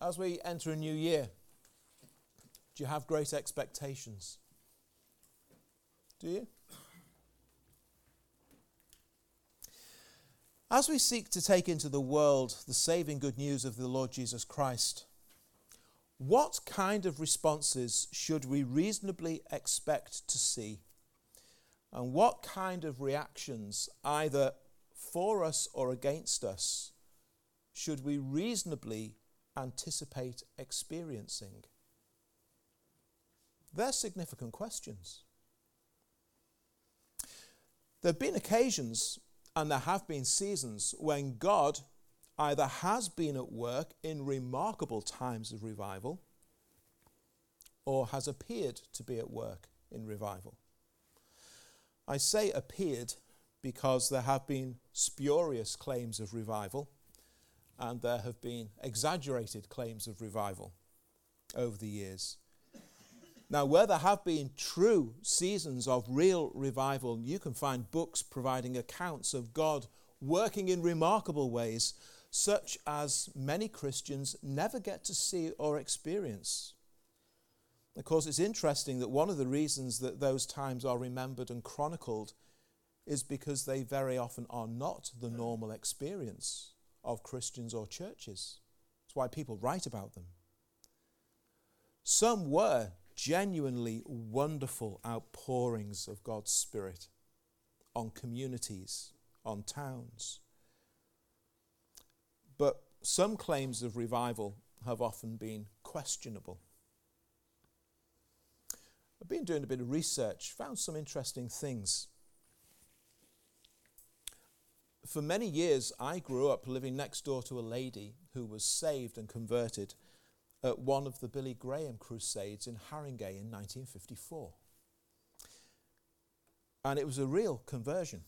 As we enter a new year, do you have great expectations? Do you? As we seek to take into the world the saving good news of the Lord Jesus Christ, what kind of responses should we reasonably expect to see? And what kind of reactions, either for us or against us, should we reasonably anticipate experiencing? They're significant questions. There have been occasions, and there have been seasons, when God either has been at work in remarkable times of revival or has appeared to be at work in revival. I say appeared because there have been spurious claims of revival and there have been exaggerated claims of revival over the years. Now, where there have been true seasons of real revival, you can find books providing accounts of God working in remarkable ways, such as many Christians never get to see or experience. Of course, it's interesting that one of the reasons that those times are remembered and chronicled is because they very often are not the normal experience of Christians or churches. That's why people write about them. Some were genuinely wonderful outpourings of God's Spirit on communities, on towns. But some claims of revival have often been questionable. I've been doing a bit of research, found some interesting things. For many years, I grew up living next door to a lady who was saved and converted at one of the Billy Graham crusades in Harringay in 1954. And it was a real conversion.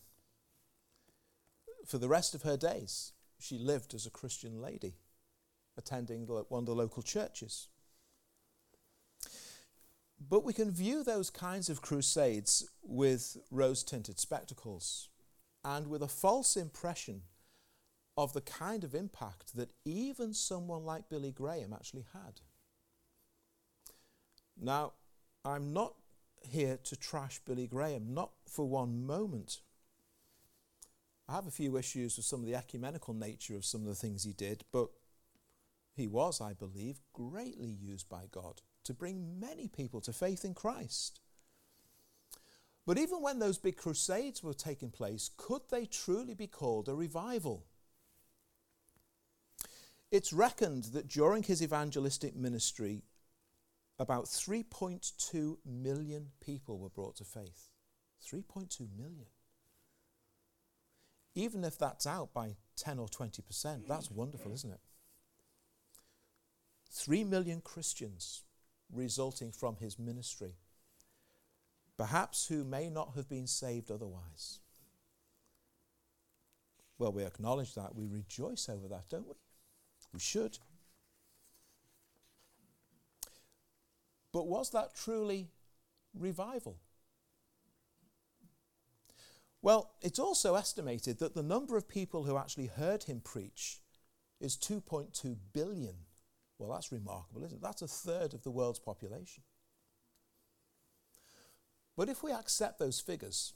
For the rest of her days, she lived as a Christian lady, attending one of the local churches. But we can view those kinds of crusades with rose tinted spectacles and with a false impression of the kind of impact that even someone like Billy Graham actually had. Now, I'm not here to trash Billy Graham, not for one moment. I have a few issues with some of the ecumenical nature of some of the things he did, but he was, I believe, greatly used by God to bring many people to faith in Christ. But even when those big crusades were taking place, could they truly be called a revival? It's reckoned that during his evangelistic ministry, about 3.2 million people were brought to faith. 3.2 million. Even if that's out by 10 or 20%, that's wonderful, isn't it? 3 million Christians resulting from his ministry, perhaps who may not have been saved otherwise. Well, we acknowledge that. We rejoice over that, don't we? We should. But was that truly revival? Well, it's also estimated that the number of people who actually heard him preach is 2.2 billion. Well, that's remarkable, isn't it? That's a third of the world's population. But if we accept those figures,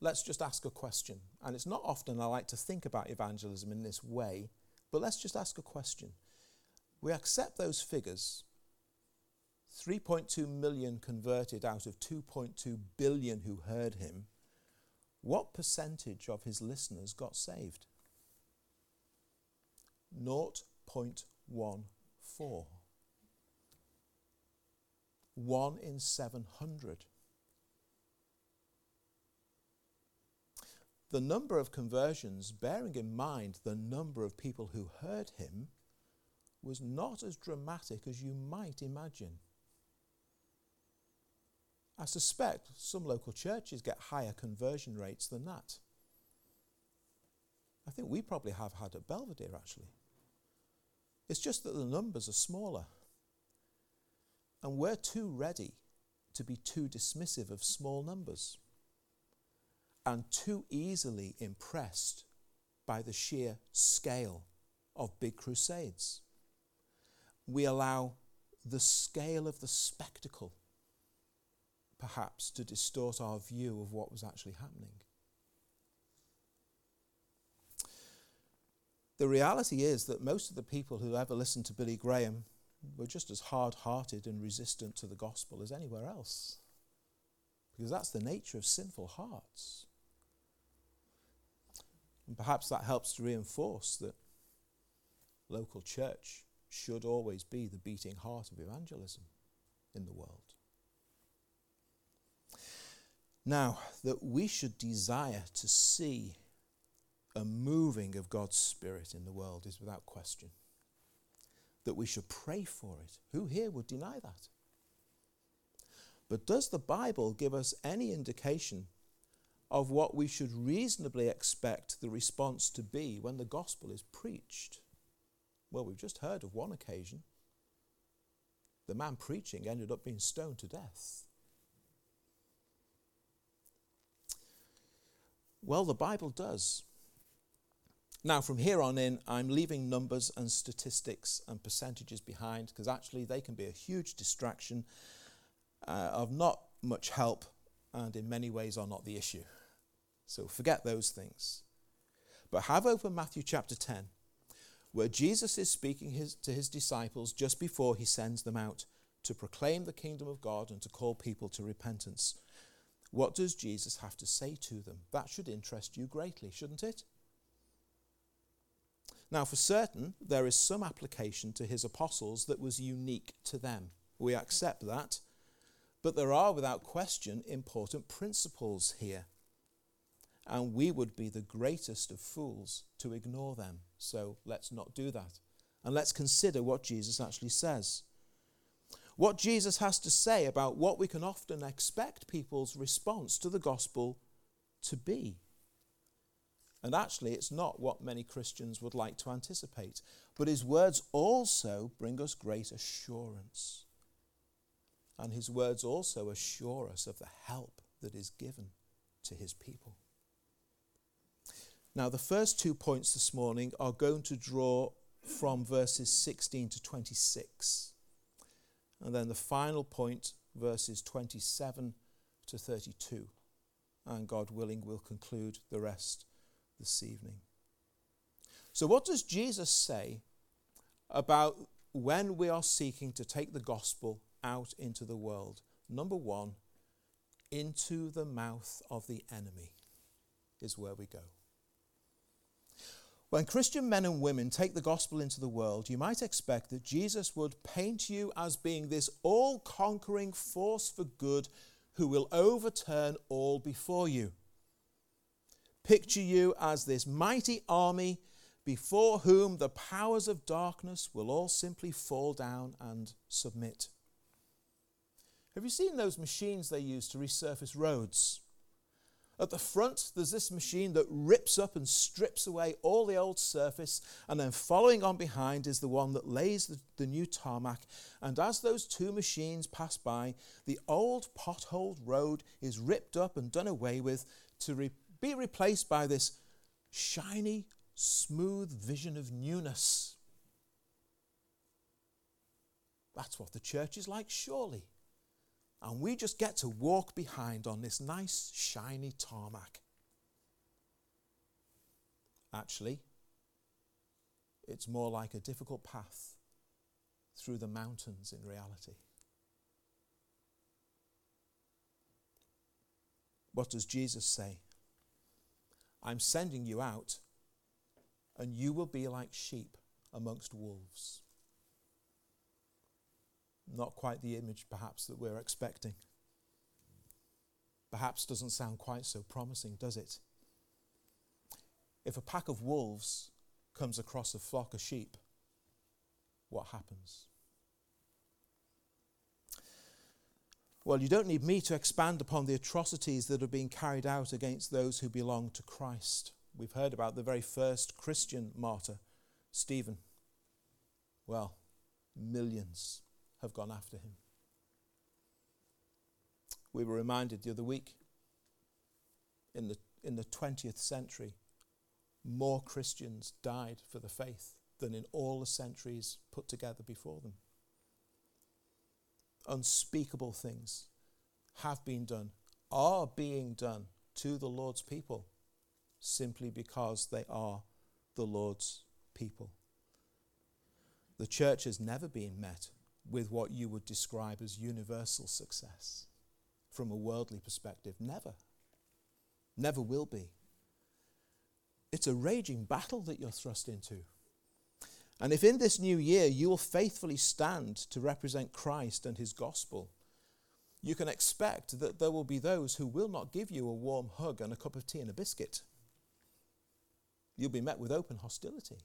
let's just ask a question. And it's not often I like to think about evangelism in this way, but let's just ask a question. We accept those figures 3.2 million converted out of 2.2 billion who heard him. What percentage of his listeners got saved? 0.14. 1 in 700. The number of conversions, bearing in mind the number of people who heard him, was not as dramatic as you might imagine. I suspect some local churches get higher conversion rates than that. I think we probably have had at Belvedere actually. It's just that the numbers are smaller. And we're too ready to be too dismissive of small numbers and too easily impressed by the sheer scale of big crusades. we allow the scale of the spectacle perhaps to distort our view of what was actually happening. The reality is that most of the people who ever listened to Billy Graham were just as hard hearted and resistant to the gospel as anywhere else. Because that's the nature of sinful hearts. And perhaps that helps to reinforce that local church should always be the beating heart of evangelism in the world. Now, that we should desire to see a moving of God's Spirit in the world is without question. That we should pray for it. Who here would deny that? But does the Bible give us any indication of what we should reasonably expect the response to be when the gospel is preached? Well, we've just heard of one occasion. The man preaching ended up being stoned to death. Well, the Bible does. Now, from here on in, I'm leaving numbers and statistics and percentages behind because actually they can be a huge distraction uh, of not much help and in many ways are not the issue. So forget those things. But have open Matthew chapter 10, where Jesus is speaking his, to his disciples just before he sends them out to proclaim the kingdom of God and to call people to repentance. What does Jesus have to say to them? That should interest you greatly, shouldn't it? Now, for certain, there is some application to his apostles that was unique to them. We accept that. But there are, without question, important principles here. And we would be the greatest of fools to ignore them. So let's not do that. And let's consider what Jesus actually says. What Jesus has to say about what we can often expect people's response to the gospel to be. And actually, it's not what many Christians would like to anticipate. But his words also bring us great assurance. And his words also assure us of the help that is given to his people. Now, the first two points this morning are going to draw from verses 16 to 26. And then the final point, verses 27 to 32. And God willing, we'll conclude the rest this evening. So, what does Jesus say about when we are seeking to take the gospel out into the world? Number one, into the mouth of the enemy is where we go. When Christian men and women take the gospel into the world, you might expect that Jesus would paint you as being this all conquering force for good who will overturn all before you picture you as this mighty army before whom the powers of darkness will all simply fall down and submit. Have you seen those machines they use to resurface roads? At the front, there's this machine that rips up and strips away all the old surface, and then following on behind is the one that lays the, the new tarmac. And as those two machines pass by, the old potholed road is ripped up and done away with to re- be replaced by this shiny, smooth vision of newness. That's what the church is like, surely. And we just get to walk behind on this nice, shiny tarmac. Actually, it's more like a difficult path through the mountains in reality. What does Jesus say? I'm sending you out, and you will be like sheep amongst wolves. Not quite the image, perhaps, that we're expecting. Perhaps doesn't sound quite so promising, does it? If a pack of wolves comes across a flock of sheep, what happens? Well, you don't need me to expand upon the atrocities that are being carried out against those who belong to Christ. We've heard about the very first Christian martyr, Stephen. Well, millions have gone after him. We were reminded the other week in the, in the 20th century, more Christians died for the faith than in all the centuries put together before them. Unspeakable things have been done, are being done to the Lord's people simply because they are the Lord's people. The church has never been met with what you would describe as universal success from a worldly perspective. Never. Never will be. It's a raging battle that you're thrust into. And if in this new year you will faithfully stand to represent Christ and his gospel, you can expect that there will be those who will not give you a warm hug and a cup of tea and a biscuit. You'll be met with open hostility.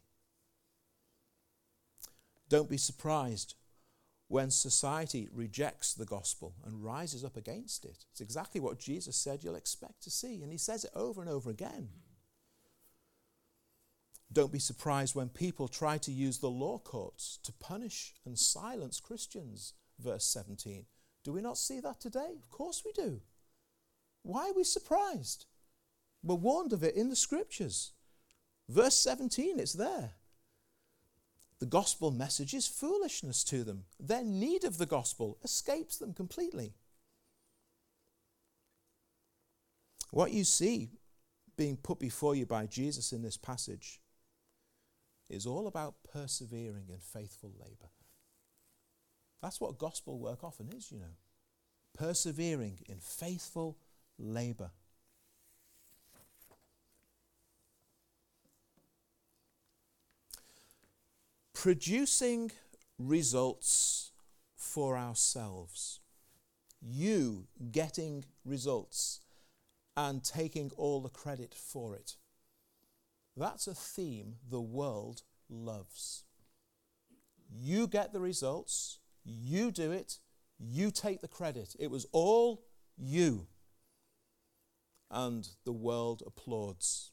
Don't be surprised when society rejects the gospel and rises up against it. It's exactly what Jesus said you'll expect to see, and he says it over and over again. Don't be surprised when people try to use the law courts to punish and silence Christians. Verse 17. Do we not see that today? Of course we do. Why are we surprised? We're warned of it in the scriptures. Verse 17, it's there. The gospel message is foolishness to them. Their need of the gospel escapes them completely. What you see being put before you by Jesus in this passage is all about persevering in faithful labor. That's what gospel work often is, you know. Persevering in faithful labor. Producing results for ourselves. You getting results and taking all the credit for it. That's a theme the world loves. You get the results, you do it, you take the credit. It was all you. And the world applauds.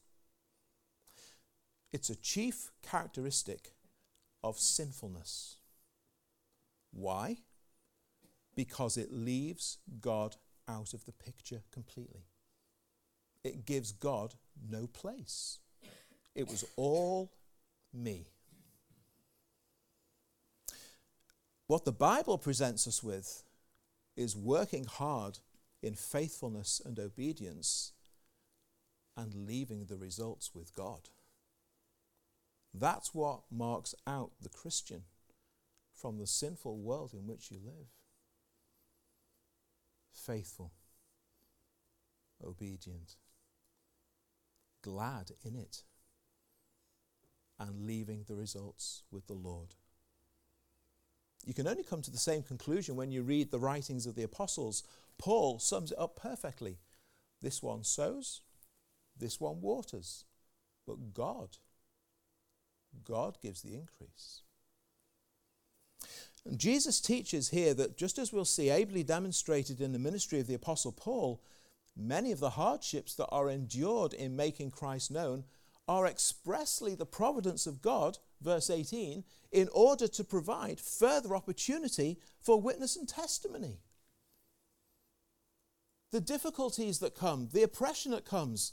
It's a chief characteristic of sinfulness. Why? Because it leaves God out of the picture completely. It gives God no place. It was all me. What the Bible presents us with is working hard in faithfulness and obedience and leaving the results with God. That's what marks out the Christian from the sinful world in which you live. Faithful, obedient, glad in it and leaving the results with the Lord. You can only come to the same conclusion when you read the writings of the apostles. Paul sums it up perfectly. This one sows, this one waters, but God, God gives the increase. And Jesus teaches here that just as we'll see ably demonstrated in the ministry of the apostle Paul, many of the hardships that are endured in making Christ known are expressly the providence of God, verse 18, in order to provide further opportunity for witness and testimony. The difficulties that come, the oppression that comes,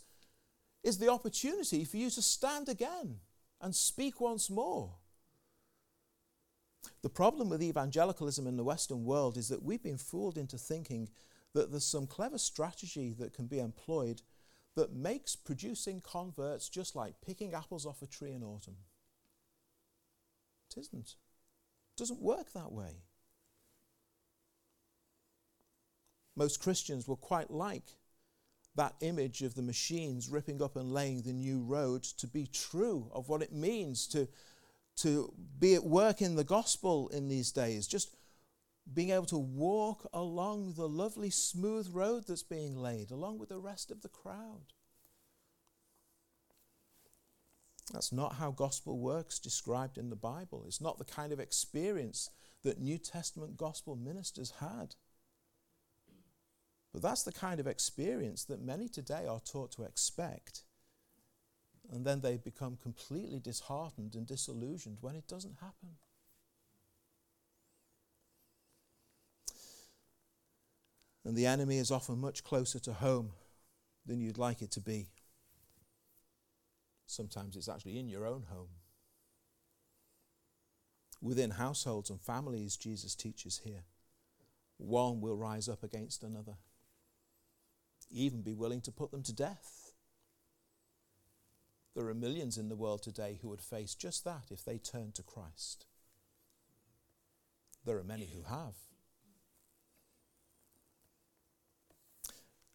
is the opportunity for you to stand again and speak once more. The problem with evangelicalism in the Western world is that we've been fooled into thinking that there's some clever strategy that can be employed that makes producing converts just like picking apples off a tree in autumn. It isn't. It doesn't work that way. Most Christians were quite like that image of the machines ripping up and laying the new road to be true of what it means to, to be at work in the gospel in these days. Just being able to walk along the lovely smooth road that's being laid, along with the rest of the crowd. That's not how gospel works described in the Bible. It's not the kind of experience that New Testament gospel ministers had. But that's the kind of experience that many today are taught to expect. And then they become completely disheartened and disillusioned when it doesn't happen. And the enemy is often much closer to home than you'd like it to be. Sometimes it's actually in your own home. within households and families, Jesus teaches here. One will rise up against another, even be willing to put them to death. There are millions in the world today who would face just that if they turned to Christ. There are many who have.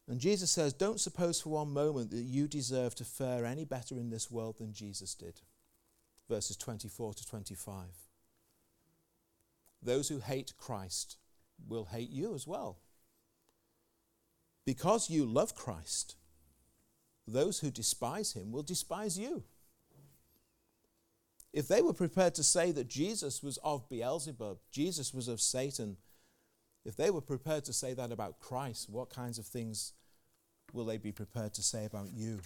And Jesus says, Don't suppose for one moment that you deserve to fare any better in this world than Jesus did. Verses 24 to 25. Those who hate Christ will hate you as well. Because you love Christ, those who despise him will despise you. If they were prepared to say that Jesus was of Beelzebub, Jesus was of Satan, if they were prepared to say that about Christ, what kinds of things will they be prepared to say about you?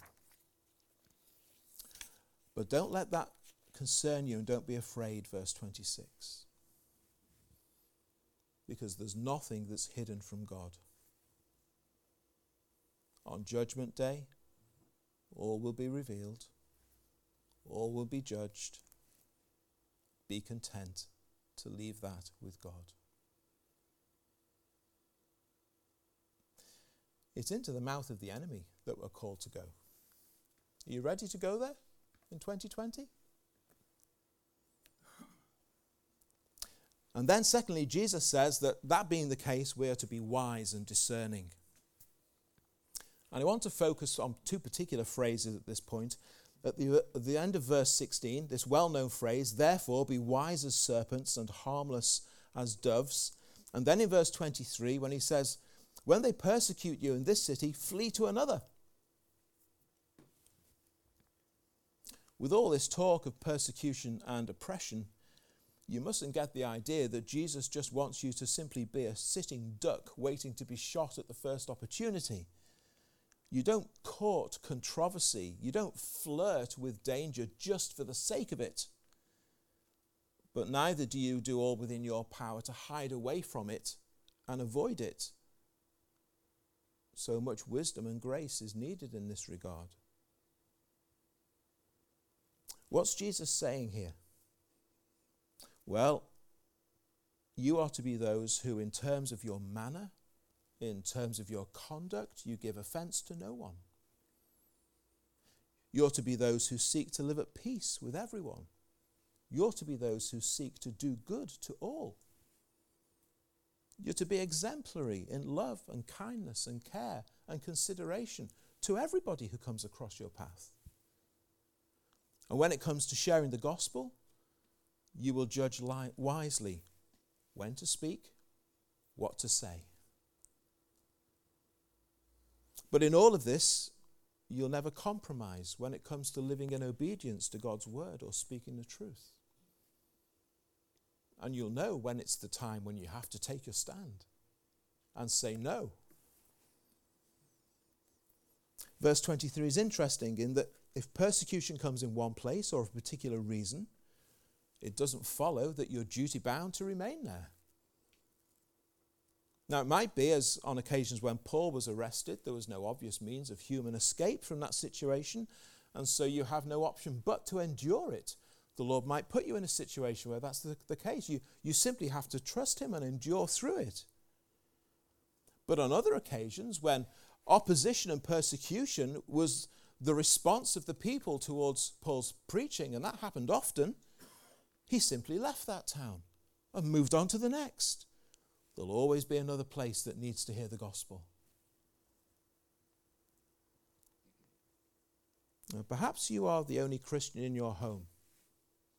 But don't let that concern you and don't be afraid, verse 26. Because there's nothing that's hidden from God. On Judgment Day, all will be revealed, all will be judged. Be content to leave that with God. It's into the mouth of the enemy that we're called to go. Are you ready to go there in 2020? And then, secondly, Jesus says that that being the case, we are to be wise and discerning. And I want to focus on two particular phrases at this point. At the, at the end of verse 16, this well known phrase, therefore be wise as serpents and harmless as doves. And then in verse 23, when he says, when they persecute you in this city, flee to another. With all this talk of persecution and oppression, you mustn't get the idea that Jesus just wants you to simply be a sitting duck waiting to be shot at the first opportunity. You don't court controversy, you don't flirt with danger just for the sake of it. But neither do you do all within your power to hide away from it and avoid it. So much wisdom and grace is needed in this regard. What's Jesus saying here? Well, you are to be those who, in terms of your manner, in terms of your conduct, you give offense to no one. You're to be those who seek to live at peace with everyone. You're to be those who seek to do good to all. You're to be exemplary in love and kindness and care and consideration to everybody who comes across your path. And when it comes to sharing the gospel, you will judge li- wisely when to speak, what to say. But in all of this, you'll never compromise when it comes to living in obedience to God's word or speaking the truth. And you'll know when it's the time when you have to take your stand and say no. Verse 23 is interesting in that if persecution comes in one place or a particular reason, it doesn't follow that you're duty bound to remain there. Now, it might be, as on occasions when Paul was arrested, there was no obvious means of human escape from that situation, and so you have no option but to endure it the Lord might put you in a situation where that's the, the case. You, you simply have to trust Him and endure through it. But on other occasions, when opposition and persecution was the response of the people towards Paul's preaching, and that happened often, he simply left that town and moved on to the next. There'll always be another place that needs to hear the gospel. Now, perhaps you are the only Christian in your home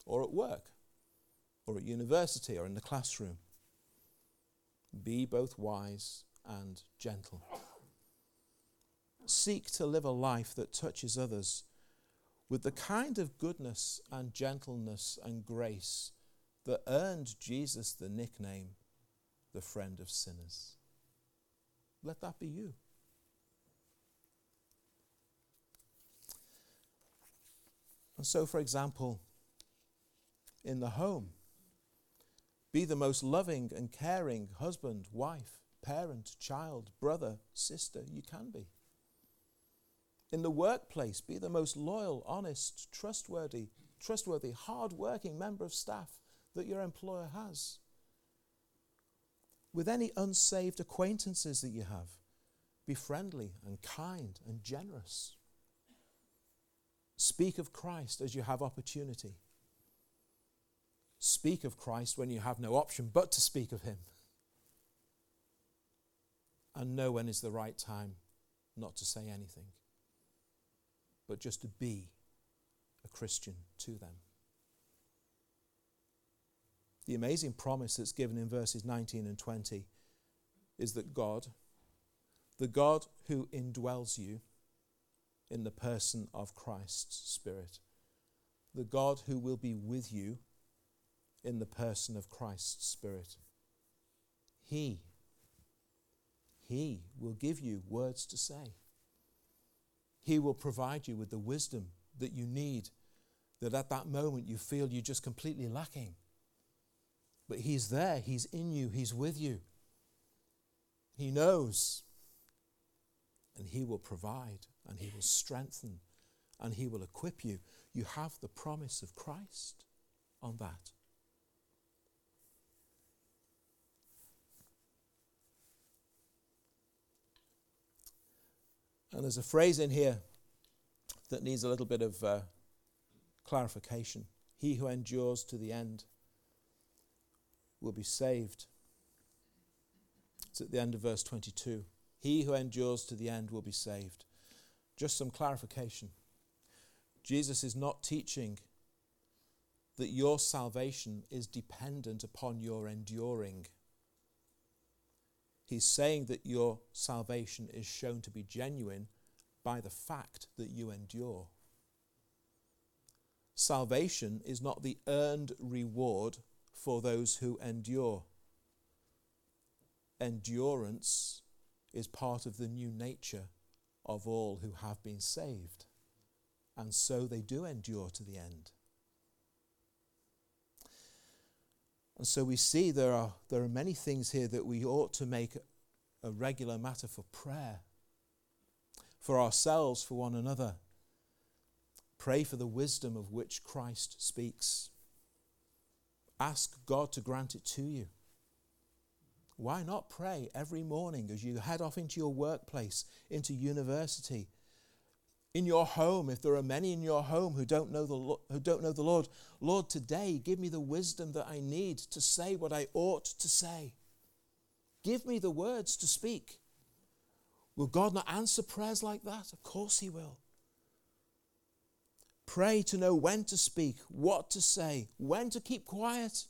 or at work, or at university, or in the classroom. Be both wise and gentle. Seek to live a life that touches others with the kind of goodness and gentleness and grace that earned Jesus the nickname, the friend of sinners. Let that be you. And so, for example, in the home. Be the most loving and caring husband, wife, parent, child, brother, sister you can be. In the workplace, be the most loyal, honest, trustworthy, trustworthy, hard-working member of staff that your employer has. With any unsaved acquaintances that you have, be friendly and kind and generous. Speak of Christ as you have opportunity. Speak of Christ when you have no option but to speak of Him. And know when is the right time not to say anything, but just to be a Christian to them. The amazing promise that's given in verses 19 and 20 is that God, the God who indwells you, in the person of Christ's Spirit. The God who will be with you in the person of Christ's Spirit. He, He will give you words to say. He will provide you with the wisdom that you need, that at that moment you feel you're just completely lacking. But He's there, He's in you, He's with you. He knows, and He will provide and He will strengthen and He will equip you. You have the promise of Christ on that. And there's a phrase in here that needs a little bit of uh, clarification. He who endures to the end will be saved. It's at the end of verse 22. He who endures to the end will be saved. Just some clarification. Jesus is not teaching that your salvation is dependent upon your enduring. He's saying that your salvation is shown to be genuine by the fact that you endure. Salvation is not the earned reward for those who endure. Endurance is part of the new nature of all who have been saved. And so they do endure to the end. And so we see there are, there are many things here that we ought to make a regular matter for prayer, for ourselves, for one another. Pray for the wisdom of which Christ speaks. Ask God to grant it to you. Why not pray every morning as you head off into your workplace, into university, in your home, if there are many in your home who don't know the, who don't know the Lord? Lord, today give me the wisdom that I need to say what I ought to say. Give me the words to speak. Will God not answer prayers like that? Of course He will. Pray to know when to speak, what to say, when to keep quiet.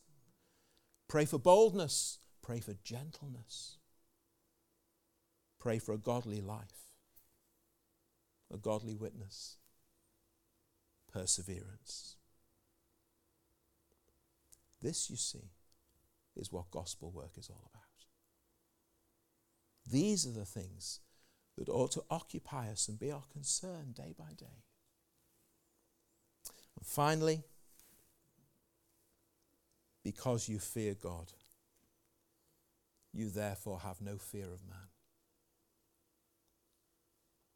Pray for boldness Pray for gentleness. Pray for a godly life, a godly witness, perseverance. This, you see, is what gospel work is all about. These are the things that ought to occupy us and be our concern day by day. Finally, because you fear God. You therefore have no fear of man.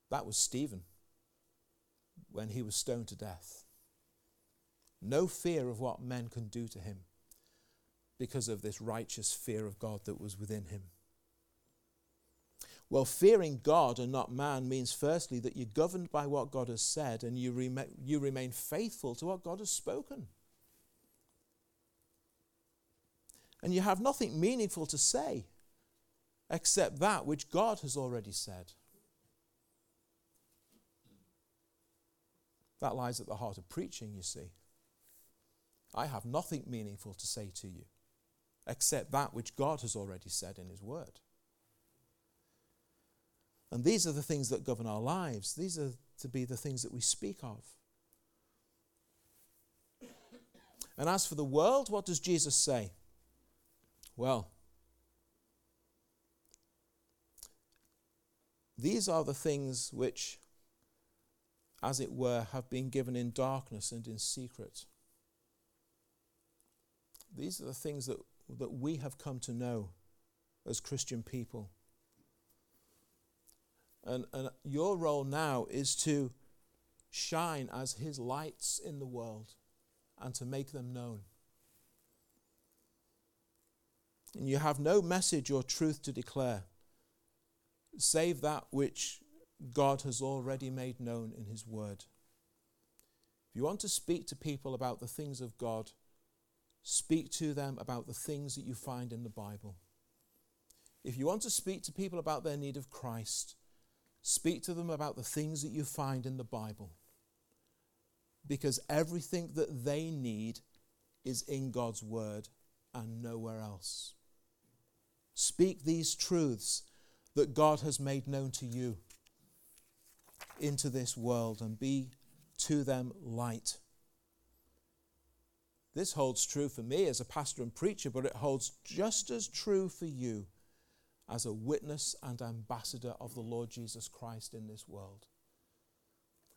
That was Stephen when he was stoned to death. No fear of what men can do to him because of this righteous fear of God that was within him. Well, fearing God and not man means firstly that you're governed by what God has said and you, rem- you remain faithful to what God has spoken. and you have nothing meaningful to say except that which God has already said. That lies at the heart of preaching, you see. I have nothing meaningful to say to you except that which God has already said in His Word. And these are the things that govern our lives. These are to be the things that we speak of. And as for the world, what does Jesus say? Well, these are the things which, as it were, have been given in darkness and in secret. These are the things that, that we have come to know as Christian people. And, and your role now is to shine as His lights in the world and to make them known. and you have no message or truth to declare, save that which God has already made known in His Word. If you want to speak to people about the things of God, speak to them about the things that you find in the Bible. If you want to speak to people about their need of Christ, speak to them about the things that you find in the Bible. Because everything that they need is in God's Word and nowhere else. Speak these truths that God has made known to you into this world and be to them light. This holds true for me as a pastor and preacher, but it holds just as true for you as a witness and ambassador of the Lord Jesus Christ in this world.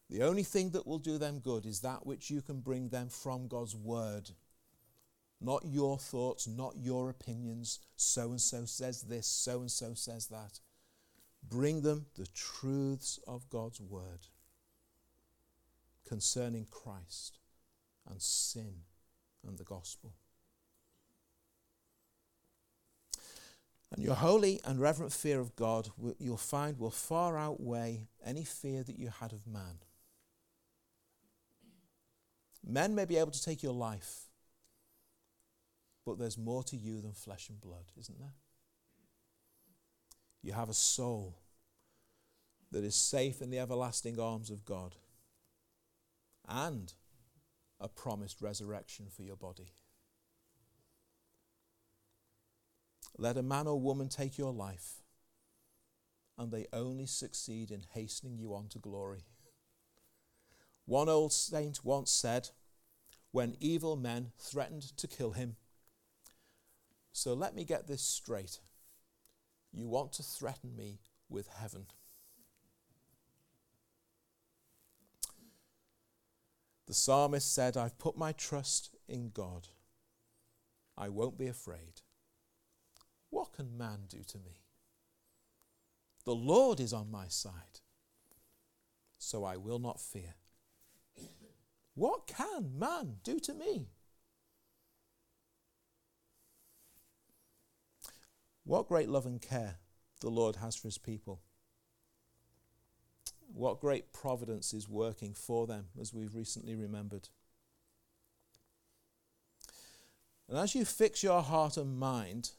The only thing that will do them good is that which you can bring them from God's word. Not your thoughts, not your opinions. So and so says this, so and so says that. Bring them the truths of God's word concerning Christ and sin and the gospel. And your holy and reverent fear of God, you'll find, will far outweigh any fear that you had of man. Men may be able to take your life, but there's more to you than flesh and blood, isn't there? You have a soul that is safe in the everlasting arms of God and a promised resurrection for your body. Let a man or woman take your life, and they only succeed in hastening you on to glory. One old saint once said, when evil men threatened to kill him, So let me get this straight. You want to threaten me with heaven. The psalmist said, I've put my trust in God. I won't be afraid. What can man do to me? The Lord is on my side, so I will not fear. What can man do to me? What great love and care the Lord has for his people. What great providence is working for them, as we've recently remembered. And as you fix your heart and mind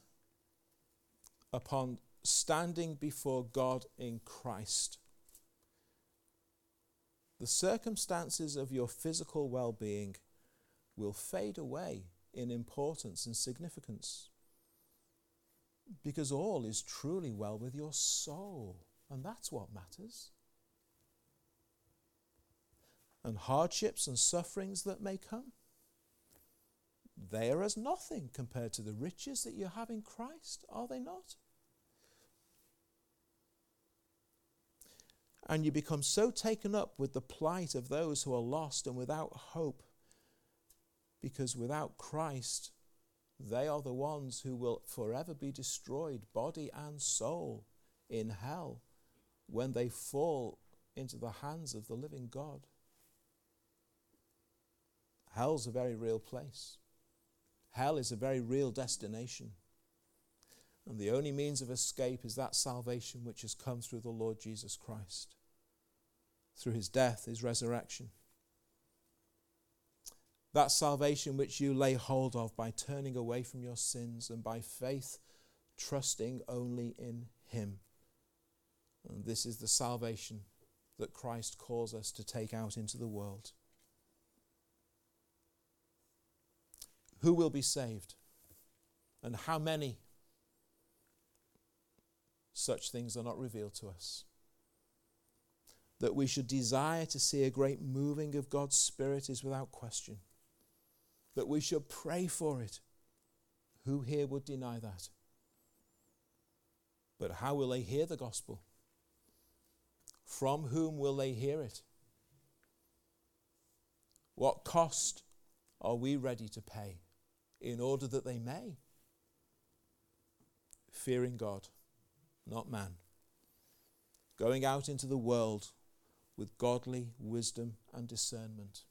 upon standing before God in Christ, the circumstances of your physical well being will fade away in importance and significance because all is truly well with your soul, and that's what matters. And hardships and sufferings that may come, they are as nothing compared to the riches that you have in Christ, are they not? and you become so taken up with the plight of those who are lost and without hope, because without Christ, they are the ones who will forever be destroyed, body and soul, in hell when they fall into the hands of the living God. Hell's a very real place. Hell is a very real destination. And the only means of escape is that salvation which has come through the Lord Jesus Christ, through his death, his resurrection. That salvation which you lay hold of by turning away from your sins and by faith trusting only in him. And this is the salvation that Christ calls us to take out into the world. Who will be saved? And how many? such things are not revealed to us. That we should desire to see a great moving of God's Spirit is without question. That we should pray for it. Who here would deny that? But how will they hear the gospel? From whom will they hear it? What cost are we ready to pay in order that they may? Fearing God not man. Going out into the world with godly wisdom and discernment.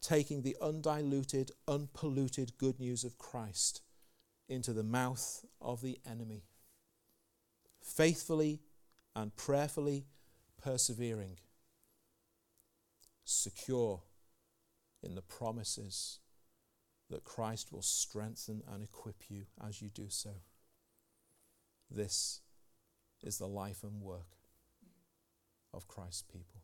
Taking the undiluted, unpolluted good news of Christ into the mouth of the enemy, faithfully and prayerfully persevering, secure in the promises that Christ will strengthen and equip you as you do so. This is the life and work of Christ's people.